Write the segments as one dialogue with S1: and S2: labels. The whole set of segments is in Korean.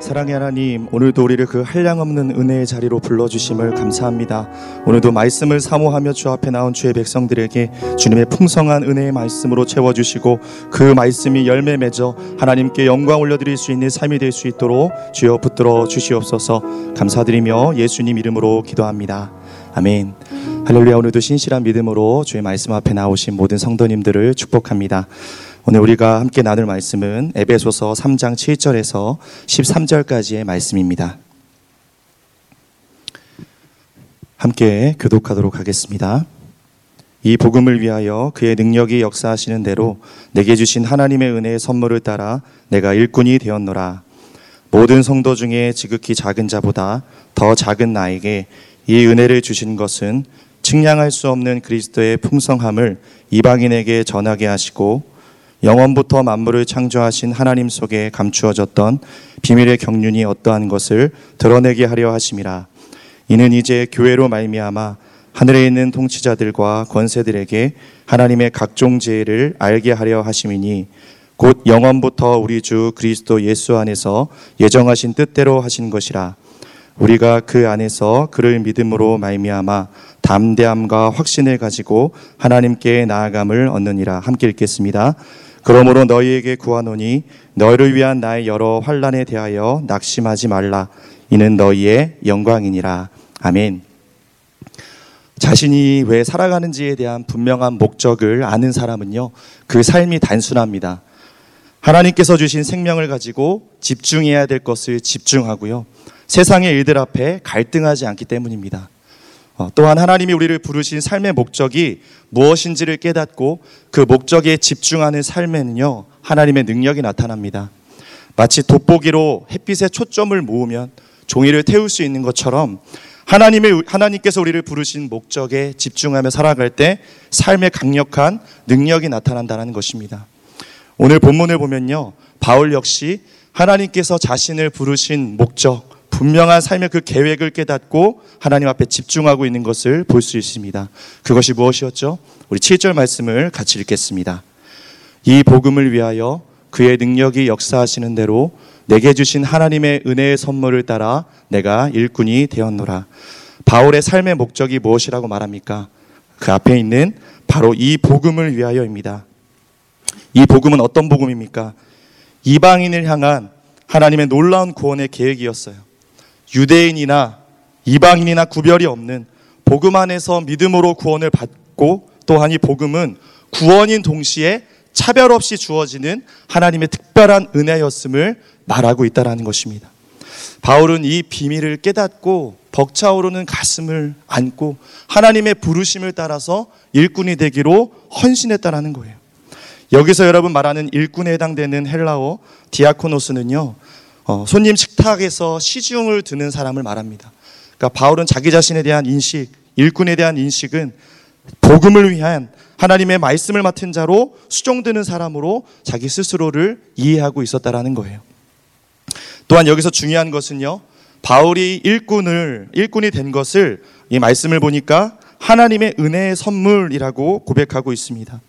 S1: 사랑의 하나님, 오늘도 우리를 그 한량없는 은혜의 자리로 불러주심을 감사합니다. 오늘도 말씀을 사모하며 주 앞에 나온 주의 백성들에게 주님의 풍성한 은혜의 말씀으로 채워주시고 그 말씀이 열매 맺어 하나님께 영광 올려드릴 수 있는 삶이 될 수 있도록 주여 붙들어 주시옵소서 감사드리며 예수님 이름으로 기도합니다. 아멘. 할렐루야 오늘도 신실한 믿음으로 주의 말씀 앞에 나오신 모든 성도님들을 축복합니다. 오늘 우리가 함께 나눌 말씀은 에베소서 3장 7절에서 13절까지의 말씀입니다. 함께 교독하도록 하겠습니다. 이 복음을 위하여 그의 능력이 역사하시는 대로 내게 주신 하나님의 은혜의 선물을 따라 내가 일꾼이 되었노라. 모든 성도 중에 지극히 작은 자보다 더 작은 나에게 이 은혜를 주신 것은 측량할 수 없는 그리스도의 풍성함을 이방인에게 전하게 하시고 영원부터 만물을 창조하신 하나님 속에 감추어졌던 비밀의 경륜이 어떠한 것을 드러내게 하려 하심이라. 이는 이제 교회로 말미암아 하늘에 있는 통치자들과 권세들에게 하나님의 각종 지혜를 알게 하려 하심이니 곧 영원부터 우리 주 그리스도 예수 안에서 예정하신 뜻대로 하신 것이라. 우리가 그 안에서 그를 믿음으로 말미암아 담대함과 확신을 가지고 하나님께 나아감을 얻느니라. 함께 읽겠습니다. 그러므로 너희에게 구하노니 너희를 위한 나의 여러 환란에 대하여 낙심하지 말라. 이는 너희의 영광이니라. 아멘. 자신이 왜 살아가는지에 대한 분명한 목적을 아는 사람은요, 그 삶이 단순합니다. 하나님께서 주신 생명을 가지고 집중해야 될 것을 집중하고요. 세상의 일들 앞에 갈등하지 않기 때문입니다. 어, 또한 하나님이 우리를 부르신 삶의 목적이 무엇인지를 깨닫고 그 목적에 집중하는 삶에는요, 하나님의 능력이 나타납니다. 마치 돋보기로 햇빛에 초점을 모으면 종이를 태울 수 있는 것처럼 하나님의, 하나님께서 우리를 부르신 목적에 집중하며 살아갈 때 삶의 강력한 능력이 나타난다는 것입니다. 오늘 본문을 보면요. 바울 역시 하나님께서 자신을 부르신 목적, 분명한 삶의 그 계획을 깨닫고 하나님 앞에 집중하고 있는 것을 볼 수 있습니다. 그것이 무엇이었죠? 우리 7절 말씀을 같이 읽겠습니다. 이 복음을 위하여 그의 능력이 역사하시는 대로 내게 주신 하나님의 은혜의 선물을 따라 내가 일꾼이 되었노라. 바울의 삶의 목적이 무엇이라고 말합니까? 그 앞에 있는 바로 이 복음을 위하여입니다. 이 복음은 어떤 복음입니까? 이방인을 향한 하나님의 놀라운 구원의 계획이었어요. 유대인이나 이방인이나 구별이 없는 복음 안에서 믿음으로 구원을 받고 또한 이 복음은 구원인 동시에 차별 없이 주어지는 하나님의 특별한 은혜였음을 말하고 있다라는 것입니다. 바울은 이 비밀을 깨닫고 벅차오르는 가슴을 안고 하나님의 부르심을 따라서 일꾼이 되기로 헌신했다라는 거예요. 여기서 여러분 말하는 일꾼에 해당되는 헬라어 디아코노스는요. 어, 손님 식탁에서 시중을 드는 사람을 말합니다. 그러니까 바울은 자기 자신에 대한 인식, 일꾼에 대한 인식은 복음을 위한 하나님의 말씀을 맡은 자로 수종드는 사람으로 자기 스스로를 이해하고 있었다라는 거예요. 또한 여기서 중요한 것은요. 바울이 일꾼을 일꾼이 된 것을 이 말씀을 보니까 하나님의 은혜의 선물이라고 고백하고 있습니다.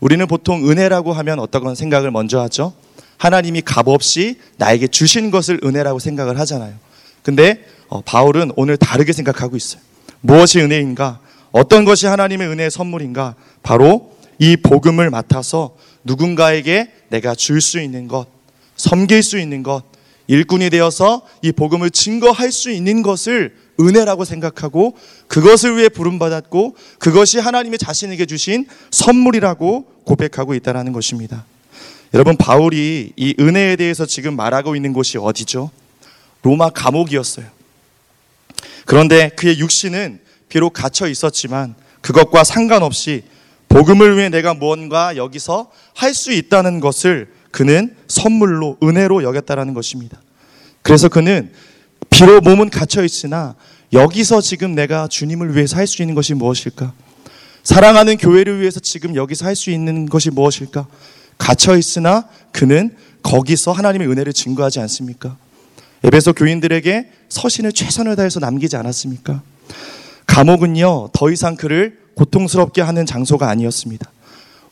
S1: 우리는 보통 은혜라고 하면 어떤 생각을 먼저 하죠? 하나님이 값없이 나에게 주신 것을 은혜라고 생각을 하잖아요. 근데 어, 바울은 오늘 다르게 생각하고 있어요. 무엇이 은혜인가? 어떤 것이 하나님의 은혜의 선물인가? 바로 이 복음을 맡아서 누군가에게 내가 줄 수 있는 것, 섬길 수 있는 것, 일꾼이 되어서 이 복음을 증거할 수 있는 것을 은혜라고 생각하고 그것을 위해 부름받았고 그것이 하나님이 자신에게 주신 선물이라고 고백하고 있다는 것입니다. 여러분 바울이 이 은혜에 대해서 지금 말하고 있는 곳이 어디죠? 로마 감옥이었어요. 그런데 그의 육신은 비록 갇혀 있었지만 그것과 상관없이 복음을 위해 내가 무언가 여기서 할 수 있다는 것을 그는 선물로 은혜로 여겼다라는 것입니다. 그래서 그는 비록 몸은 갇혀 있으나 여기서 지금 내가 주님을 위해서 할 수 있는 것이 무엇일까? 사랑하는 교회를 위해서 지금 여기서 할 수 있는 것이 무엇일까? 갇혀 있으나 그는 거기서 하나님의 은혜를 증거하지 않습니까? 에베소 교인들에게 서신을 최선을 다해서 남기지 않았습니까? 감옥은요, 더 이상 그를 고통스럽게 하는 장소가 아니었습니다.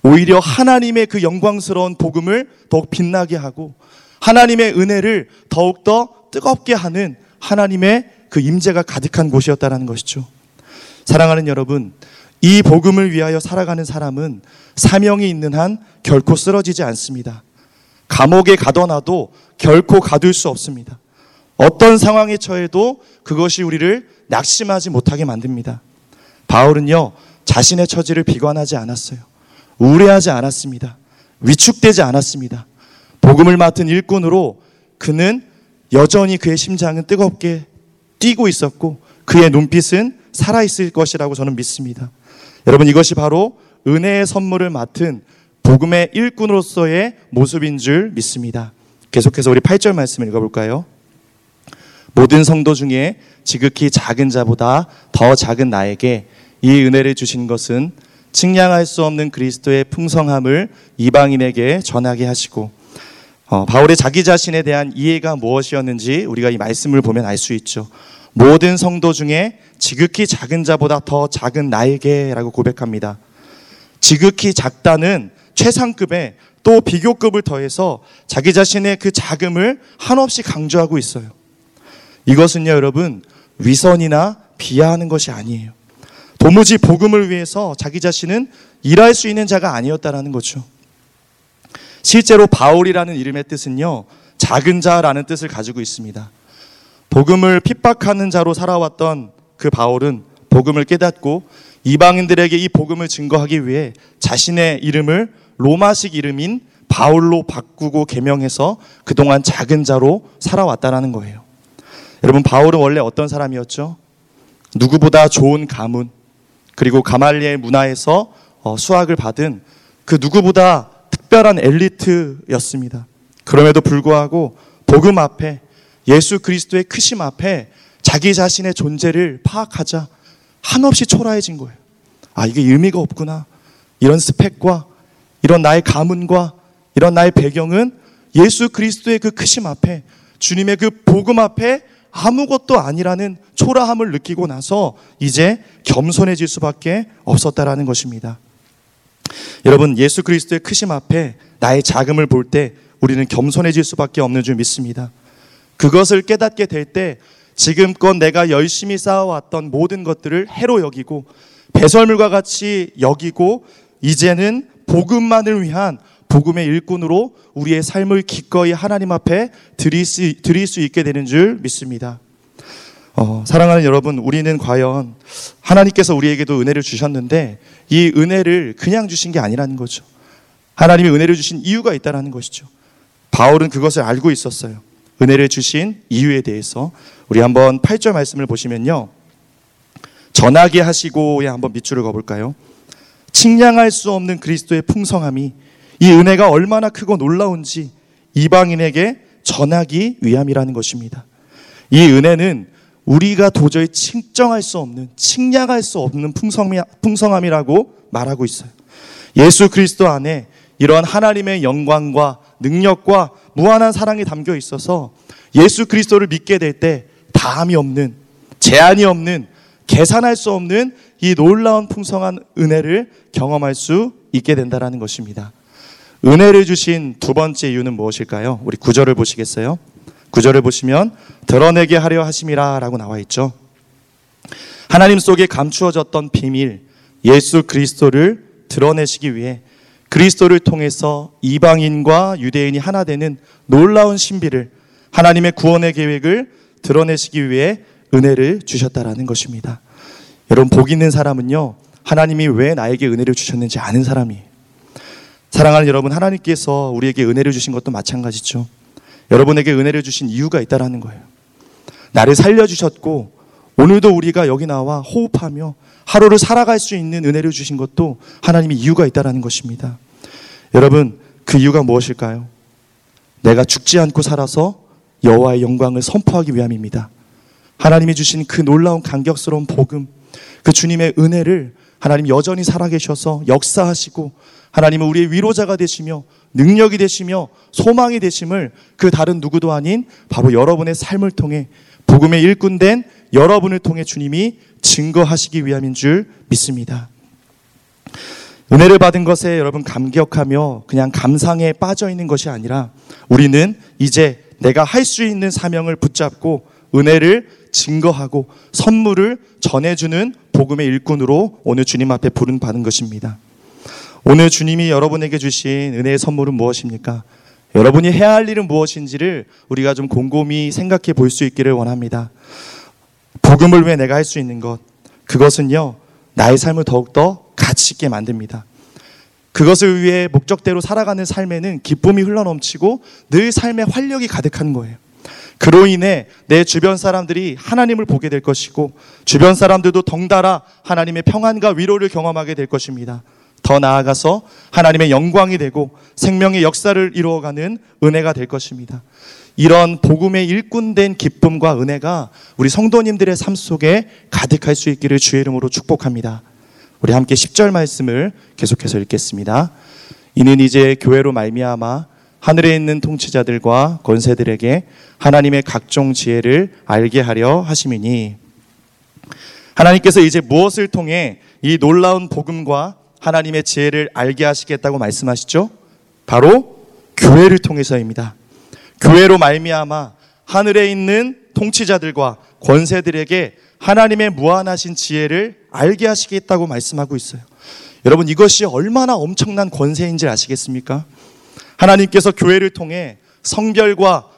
S1: 오히려 하나님의 그 영광스러운 복음을 더욱 빛나게 하고 하나님의 은혜를 더욱더 뜨겁게 하는 하나님의 그 임재가 가득한 곳이었다라는 것이죠. 사랑하는 여러분, 이 복음을 위하여 살아가는 사람은 사명이 있는 한 결코 쓰러지지 않습니다. 감옥에 가둬놔도 결코 가둘 수 없습니다. 어떤 상황에 처해도 그것이 우리를 낙심하지 못하게 만듭니다. 바울은요, 자신의 처지를 비관하지 않았어요. 우울해하지 않았습니다. 위축되지 않았습니다. 복음을 맡은 일꾼으로 그는 여전히 그의 심장은 뜨겁게 뛰고 있었고 그의 눈빛은 살아있을 것이라고 저는 믿습니다. 여러분 이것이 바로 은혜의 선물을 맡은 복음의 일꾼으로서의 모습인 줄 믿습니다. 계속해서 우리 8절 말씀을 읽어볼까요? 모든 성도 중에 지극히 작은 자보다 더 작은 나에게 이 은혜를 주신 것은 측량할 수 없는 그리스도의 풍성함을 이방인에게 전하게 하시고 어, 바울의 자기 자신에 대한 이해가 무엇이었는지 우리가 이 말씀을 보면 알 수 있죠. 모든 성도 중에 지극히 작은 자보다 더 작은 나에게라고 고백합니다. 지극히 작다는 최상급에 또 비교급을 더해서 자기 자신의 그 자금을 한없이 강조하고 있어요. 이것은요, 여러분, 위선이나 비하하는 것이 아니에요. 도무지 복음을 위해서 자기 자신은 일할 수 있는 자가 아니었다라는 거죠. 실제로 바울이라는 이름의 뜻은요, 작은 자라는 뜻을 가지고 있습니다. 복음을 핍박하는 자로 살아왔던 그 바울은 복음을 깨닫고 이방인들에게 이 복음을 증거하기 위해 자신의 이름을 로마식 이름인 바울로 바꾸고 개명해서 그동안 작은 자로 살아왔다라는 거예요. 여러분 바울은 원래 어떤 사람이었죠? 누구보다 좋은 가문 그리고 가말리엘 문화에서 어, 수학을 받은 그 누구보다 특별한 엘리트였습니다. 그럼에도 불구하고 복음 앞에 예수 그리스도의 크심 앞에 자기 자신의 존재를 파악하자 한없이 초라해진 거예요. 아, 이게 의미가 없구나. 이런 스펙과 이런 나의 가문과 이런 나의 배경은 예수 그리스도의 그 크심 앞에 주님의 그 복음 앞에 아무것도 아니라는 초라함을 느끼고 나서 이제 겸손해질 수밖에 없었다라는 것입니다. 여러분, 예수 그리스도의 크심 앞에 나의 자금을 볼 때 우리는 겸손해질 수밖에 없는 줄 믿습니다. 그것을 깨닫게 될 때 지금껏 내가 열심히 쌓아왔던 모든 것들을 해로 여기고 배설물과 같이 여기고 이제는 복음만을 위한 복음의 일꾼으로 우리의 삶을 기꺼이 하나님 앞에 드릴 수, 드릴 수 있게 되는 줄 믿습니다. 어, 사랑하는 여러분, 우리는 과연 하나님께서 우리에게도 은혜를 주셨는데 이 은혜를 그냥 주신 게 아니라는 거죠. 하나님이 은혜를 주신 이유가 있다라는 것이죠. 바울은 그것을 알고 있었어요. 은혜를 주신 이유에 대해서 우리 한번 8절 말씀을 보시면요. 전하게 하시고에 한번 밑줄을 그어볼까요? 측량할 수 없는 그리스도의 풍성함이 이 은혜가 얼마나 크고 놀라운지 이방인에게 전하기 위함이라는 것입니다. 이 은혜는 우리가 도저히 측정할 수 없는, 측량할 수 없는 풍성함이라고 말하고 있어요. 예수 그리스도 안에 이러한 하나님의 영광과 능력과 무한한 사랑이 담겨 있어서 예수 그리스도를 믿게 될 때 다함이 없는, 제한이 없는, 계산할 수 없는 이 놀라운 풍성한 은혜를 경험할 수 있게 된다는 것입니다. 은혜를 주신 두 번째 이유는 무엇일까요? 우리 구절을 보시겠어요? 구절을 보시면 드러내게 하려 하심이라라고 나와 있죠. 하나님 속에 감추어졌던 비밀 예수 그리스도를 드러내시기 위해 그리스도를 통해서 이방인과 유대인이 하나 되는 놀라운 신비를 하나님의 구원의 계획을 드러내시기 위해 은혜를 주셨다라는 것입니다. 여러분 복 있는 사람은요 하나님이 왜 나에게 은혜를 주셨는지 아는 사람이에요. 사랑하는 여러분 하나님께서 우리에게 은혜를 주신 것도 마찬가지죠. 여러분에게 은혜를 주신 이유가 있다라는 거예요. 나를 살려 주셨고 오늘도 우리가 여기 나와 호흡하며 하루를 살아갈 수 있는 은혜를 주신 것도 하나님이 이유가 있다라는 것입니다. 여러분 그 이유가 무엇일까요? 내가 죽지 않고 살아서 여호와의 영광을 선포하기 위함입니다. 하나님이 주신 그 놀라운 감격스러운 복음, 그 주님의 은혜를 하나님 여전히 살아계셔서 역사하시고 하나님은 우리의 위로자가 되시며 능력이 되시며 소망이 되심을 그 다른 누구도 아닌 바로 여러분의 삶을 통해 복음의 일꾼 된 여러분을 통해 주님이 증거하시기 위함인 줄 믿습니다. 은혜를 받은 것에 여러분 감격하며 그냥 감상에 빠져 있는 것이 아니라 우리는 이제 내가 할 수 있는 사명을 붙잡고 은혜를 증거하고 선물을 전해주는 복음의 일꾼으로 오늘 주님 앞에 부른 받은 것입니다. 오늘 주님이 여러분에게 주신 은혜의 선물은 무엇입니까? 여러분이 해야 할 일은 무엇인지를 우리가 좀 곰곰이 생각해 볼 수 있기를 원합니다. 복음을 위해 내가 할 수 있는 것, 그것은요, 나의 삶을 더욱더 가치 있게 만듭니다. 그것을 위해 목적대로 살아가는 삶에는 기쁨이 흘러넘치고 늘 삶에 활력이 가득한 거예요. 그로 인해 내 주변 사람들이 하나님을 보게 될 것이고 주변 사람들도 덩달아 하나님의 평안과 위로를 경험하게 될 것입니다. 더 나아가서 하나님의 영광이 되고 생명의 역사를 이루어가는 은혜가 될 것입니다. 이런 복음의 일꾼된 기쁨과 은혜가 우리 성도님들의 삶 속에 가득할 수 있기를 주의 이름으로 축복합니다. 우리 함께 10절 말씀을 계속해서 읽겠습니다. 이는 이제 교회로 말미암아 하늘에 있는 통치자들과 권세들에게 하나님의 각종 지혜를 알게 하려 하심이니 하나님께서 이제 무엇을 통해 이 놀라운 복음과 하나님의 지혜를 알게 하시겠다고 말씀하시죠? 바로 교회를 통해서입니다. 교회로 말미암아 하늘에 있는 통치자들과 권세들에게 하나님의 무한하신 지혜를 알게 하시겠다고 말씀하고 있어요. 여러분 이것이 얼마나 엄청난 권세인지 아시겠습니까? 하나님께서 교회를 통해 성별과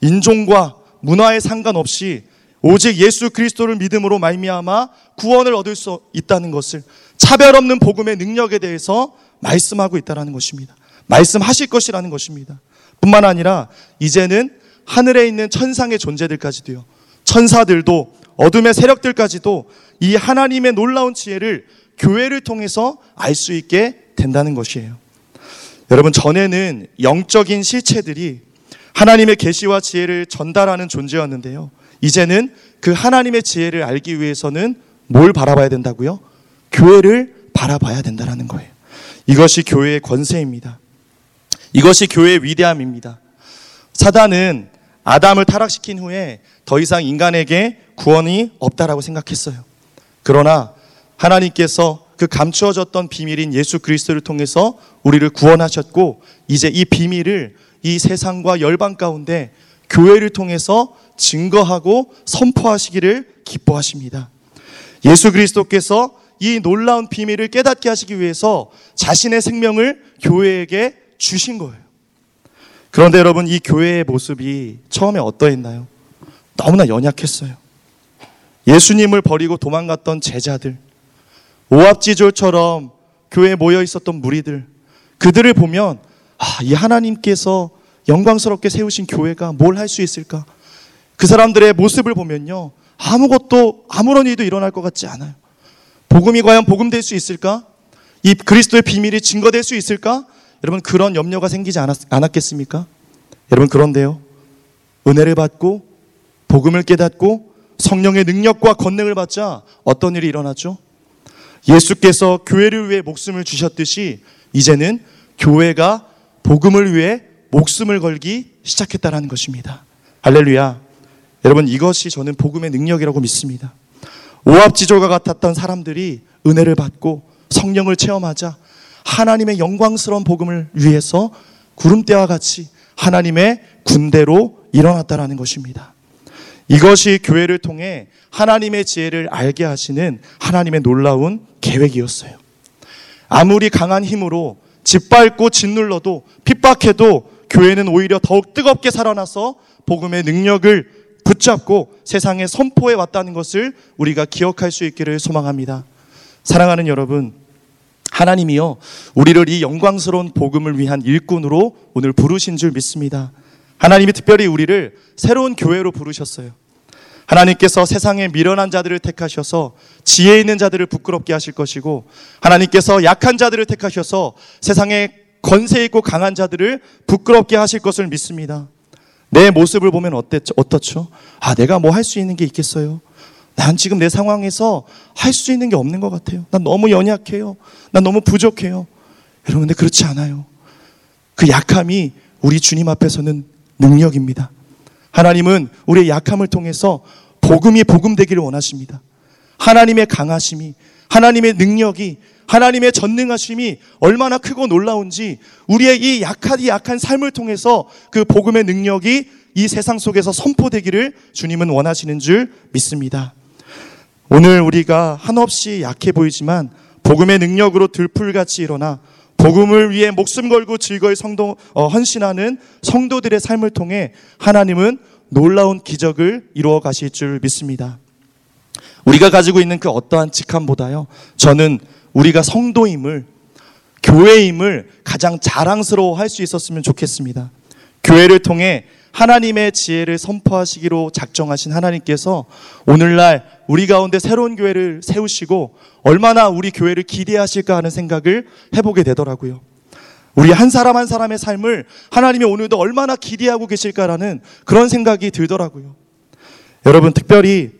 S1: 인종과 문화에 상관없이 오직 예수 그리스도를 믿음으로 말미암아 구원을 얻을 수 있다는 것을 차별 없는 복음의 능력에 대해서 말씀하고 있다는 것입니다. 말씀하실 것이라는 것입니다. 뿐만 아니라 이제는 하늘에 있는 천상의 존재들까지도요. 천사들도 어둠의 세력들까지도 이 하나님의 놀라운 지혜를 교회를 통해서 알 수 있게 된다는 것이에요. 여러분 전에는 영적인 실체들이 하나님의 계시와 지혜를 전달하는 존재였는데요. 이제는 그 하나님의 지혜를 알기 위해서는 뭘 바라봐야 된다고요? 교회를 바라봐야 된다는 거예요. 이것이 교회의 권세입니다. 이것이 교회의 위대함입니다. 사단은 아담을 타락시킨 후에 더 이상 인간에게 구원이 없다라고 생각했어요. 그러나 하나님께서 그 감추어졌던 비밀인 예수 그리스도를 통해서 우리를 구원하셨고 이제 이 비밀을 이 세상과 열방 가운데 교회를 통해서 증거하고 선포하시기를 기뻐하십니다. 예수 그리스도께서 이 놀라운 비밀을 깨닫게 하시기 위해서 자신의 생명을 교회에게 주신 거예요. 그런데 여러분 이 교회의 모습이 처음에 어떠했나요? 너무나 연약했어요. 예수님을 버리고 도망갔던 제자들, 오합지졸처럼 교회에 모여 있었던 무리들, 그들을 보면 아, 이 하나님께서 영광스럽게 세우신 교회가 뭘 할 수 있을까? 그 사람들의 모습을 보면요. 아무것도 아무런 일도 일어날 것 같지 않아요. 복음이 과연 복음될 수 있을까? 이 그리스도의 비밀이 증거될 수 있을까? 여러분 그런 염려가 생기지 않았, 않았겠습니까? 여러분 그런데요. 은혜를 받고 복음을 깨닫고 성령의 능력과 권능을 받자 어떤 일이 일어나죠? 예수께서 교회를 위해 목숨을 주셨듯이 이제는 교회가 복음을 위해 목숨을 걸기 시작했다라는 것입니다. 할렐루야. 여러분 이것이 저는 복음의 능력이라고 믿습니다. 오합지졸과 같았던 사람들이 은혜를 받고 성령을 체험하자 하나님의 영광스러운 복음을 위해서 구름대와 같이 하나님의 군대로 일어났다라는 것입니다. 이것이 교회를 통해 하나님의 지혜를 알게 하시는 하나님의 놀라운 계획이었어요. 아무리 강한 힘으로 짓밟고 짓눌러도 핍박해도 교회는 오히려 더욱 뜨겁게 살아나서 복음의 능력을 붙잡고 세상에 선포해 왔다는 것을 우리가 기억할 수 있기를 소망합니다. 사랑하는 여러분, 하나님이요, 우리를 이 영광스러운 복음을 위한 일꾼으로 오늘 부르신 줄 믿습니다. 하나님이 특별히 우리를 새로운 교회로 부르셨어요. 하나님께서 세상에 미련한 자들을 택하셔서 지혜 있는 자들을 부끄럽게 하실 것이고 하나님께서 약한 자들을 택하셔서 세상에 권세 있고 강한 자들을 부끄럽게 하실 것을 믿습니다. 내 모습을 보면 어땠죠? 어떻죠? 아, 내가 뭐 할 수 있는 게 있겠어요? 난 지금 내 상황에서 할 수 있는 게 없는 것 같아요. 난 너무 연약해요. 난 너무 부족해요. 여러분, 근데 그렇지 않아요. 그 약함이 우리 주님 앞에서는 능력입니다. 하나님은 우리의 약함을 통해서 복음이 복음되기를 원하십니다. 하나님의 강하심이, 하나님의 능력이 하나님의 전능하심이 얼마나 크고 놀라운지 우리의 이 약하디 약한 삶을 통해서 그 복음의 능력이 이 세상 속에서 선포되기를 주님은 원하시는 줄 믿습니다. 오늘 우리가 한없이 약해 보이지만 복음의 능력으로 들풀같이 일어나 복음을 위해 목숨 걸고 즐거이 성도 어, 헌신하는 성도들의 삶을 통해 하나님은 놀라운 기적을 이루어 가실 줄 믿습니다. 우리가 가지고 있는 그 어떠한 직함보다요. 저는 우리가 성도임을 교회임을 가장 자랑스러워 할 수 있었으면 좋겠습니다. 교회를 통해 하나님의 지혜를 선포하시기로 작정하신 하나님께서 오늘날 우리 가운데 새로운 교회를 세우시고 얼마나 우리 교회를 기대하실까 하는 생각을 해보게 되더라고요. 우리 한 사람 한 사람의 삶을 하나님이 오늘도 얼마나 기대하고 계실까라는 그런 생각이 들더라고요. 여러분, 특별히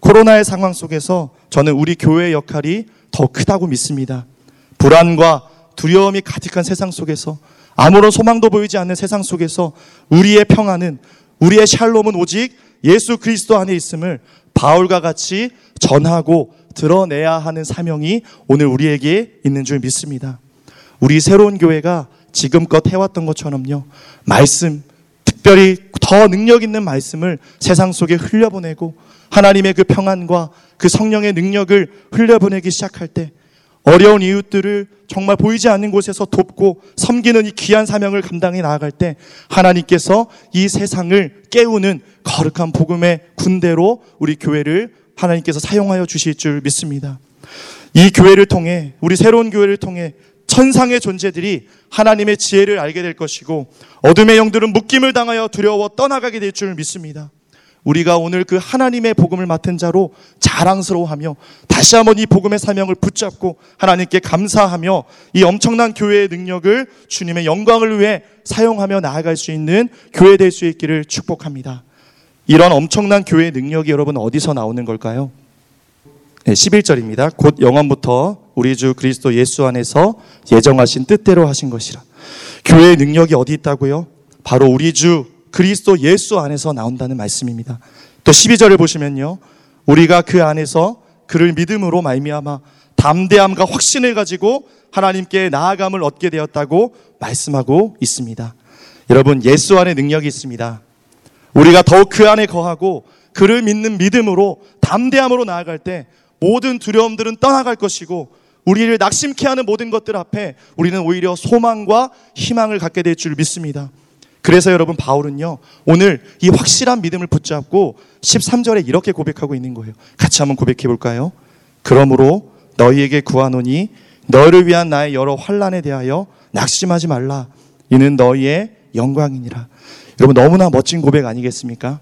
S1: 코로나의 상황 속에서 저는 우리 교회의 역할이 더 크다고 믿습니다. 불안과 두려움이 가득한 세상 속에서 아무런 소망도 보이지 않는 세상 속에서 우리의 평안은 우리의 샬롬은 오직 예수 그리스도 안에 있음을 바울과 같이 전하고 드러내야 하는 사명이 오늘 우리에게 있는 줄 믿습니다. 우리 새로운 교회가 지금껏 해왔던 것처럼요. 말씀, 특별히 더 능력 있는 말씀을 세상 속에 흘려보내고 하나님의 그 평안과 그 성령의 능력을 흘려보내기 시작할 때 어려운 이웃들을 정말 보이지 않는 곳에서 돕고 섬기는 이 귀한 사명을 감당해 나아갈 때 하나님께서 이 세상을 깨우는 거룩한 복음의 군대로 우리 교회를 하나님께서 사용하여 주실 줄 믿습니다. 이 교회를 통해 우리 새로운 교회를 통해 천상의 존재들이 하나님의 지혜를 알게 될 것이고 어둠의 영들은 묶임을 당하여 두려워 떠나가게 될 줄 믿습니다. 우리가 오늘 그 하나님의 복음을 맡은 자로 자랑스러워하며 다시 한번 이 복음의 사명을 붙잡고 하나님께 감사하며 이 엄청난 교회의 능력을 주님의 영광을 위해 사용하며 나아갈 수 있는 교회 될 수 있기를 축복합니다. 이런 엄청난 교회의 능력이 여러분 어디서 나오는 걸까요? 네, 11절입니다. 곧 영원부터 우리 주 그리스도 예수 안에서 예정하신 뜻대로 하신 것이라. 교회의 능력이 어디 있다고요? 바로 우리 주 그리스도 예수 안에서 나온다는 말씀입니다. 또 12절을 보시면요. 우리가 그 안에서 그를 믿음으로 말미암아 담대함과 확신을 가지고 하나님께 나아감을 얻게 되었다고 말씀하고 있습니다. 여러분 예수 안에 능력이 있습니다. 우리가 더욱 그 안에 거하고 그를 믿는 믿음으로 담대함으로 나아갈 때 모든 두려움들은 떠나갈 것이고 우리를 낙심케 하는 모든 것들 앞에 우리는 오히려 소망과 희망을 갖게 될 줄 믿습니다. 그래서 여러분 바울은요 오늘 이 확실한 믿음을 붙잡고 13절에 이렇게 고백하고 있는 거예요. 같이 한번 고백해 볼까요? 그러므로 너희에게 구하노니 너희를 위한 나의 여러 환란에 대하여 낙심하지 말라. 이는 너희의 영광이니라. 여러분 너무나 멋진 고백 아니겠습니까?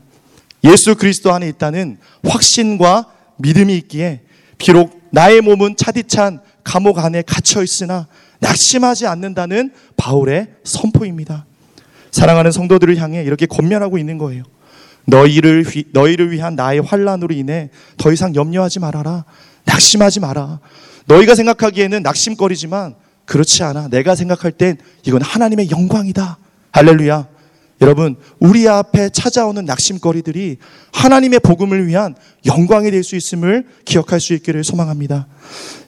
S1: 예수 그리스도 안에 있다는 확신과 믿음이 있기에 비록 나의 몸은 차디찬 감옥 안에 갇혀 있으나 낙심하지 않는다는 바울의 선포입니다. 사랑하는 성도들을 향해 이렇게 권면하고 있는 거예요. 너희를 위, 너희를 위한 나의 환란으로 인해 더 이상 염려하지 말아라. 낙심하지 마라. 너희가 생각하기에는 낙심거리지만 그렇지 않아. 내가 생각할 땐 이건 하나님의 영광이다. 할렐루야. 여러분, 우리 앞에 찾아오는 낙심거리들이 하나님의 복음을 위한 영광이 될 수 있음을 기억할 수 있기를 소망합니다.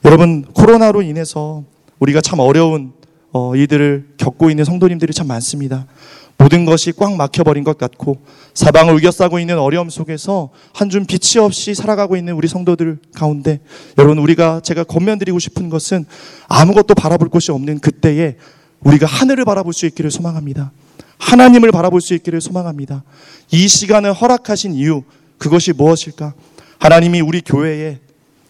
S1: 여러분, 코로나로 인해서 우리가 참 어려운 어, 이들을 겪고 있는 성도님들이 참 많습니다. 모든 것이 꽉 막혀버린 것 같고 사방을 우겨싸고 있는 어려움 속에서 한 줌 빛이 없이 살아가고 있는 우리 성도들 가운데 여러분 우리가 제가 권면드리고 싶은 것은 아무것도 바라볼 곳이 없는 그때에 우리가 하늘을 바라볼 수 있기를 소망합니다. 하나님을 바라볼 수 있기를 소망합니다. 이 시간을 허락하신 이유 그것이 무엇일까? 하나님이 우리 교회에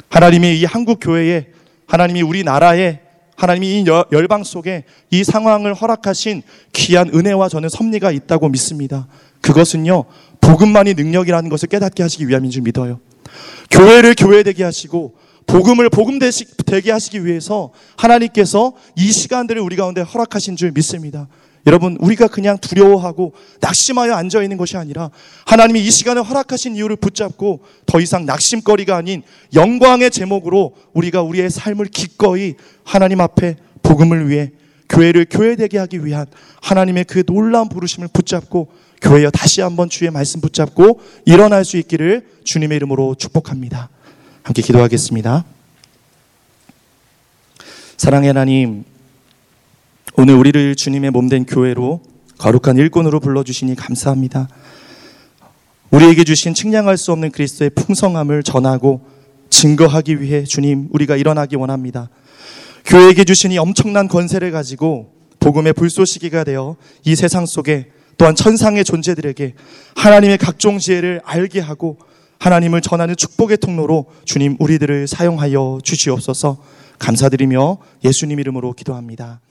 S1: 하나님이 이 한국 교회에 하나님이 우리 나라에 하나님이 이 열방 속에 이 상황을 허락하신 귀한 은혜와 저는 섭리가 있다고 믿습니다. 그것은요, 복음만이 능력이라는 것을 깨닫게 하시기 위함인 줄 믿어요. 교회를 교회되게 하시고, 복음을 복음되게 하시기 위해서 하나님께서 이 시간들을 우리 가운데 허락하신 줄 믿습니다. 여러분, 우리가 그냥 두려워하고 낙심하여 앉아 있는 것이 아니라 하나님이 이 시간을 허락하신 이유를 붙잡고 더 이상 낙심거리가 아닌 영광의 제목으로 우리가 우리의 삶을 기꺼이 하나님 앞에 복음을 위해 교회를 교회되게 하기 위한 하나님의 그 놀라운 부르심을 붙잡고 교회여 다시 한번 주의 말씀 붙잡고 일어날 수 있기를 주님의 이름으로 축복합니다. 함께 기도하겠습니다. 사랑의 하나님, 오늘 우리를 주님의 몸된 교회로 거룩한 일꾼으로 불러주시니 감사합니다. 우리에게 주신 측량할 수 없는 그리스도의 풍성함을 전하고 증거하기 위해 주님 우리가 일어나기 원합니다. 교회에게 주신 이 엄청난 권세를 가지고 복음의 불쏘시개가 되어 이 세상 속에 또한 천상의 존재들에게 하나님의 각종 지혜를 알게 하고 하나님을 전하는 축복의 통로로 주님 우리들을 사용하여 주시옵소서 감사드리며 예수님 이름으로 기도합니다.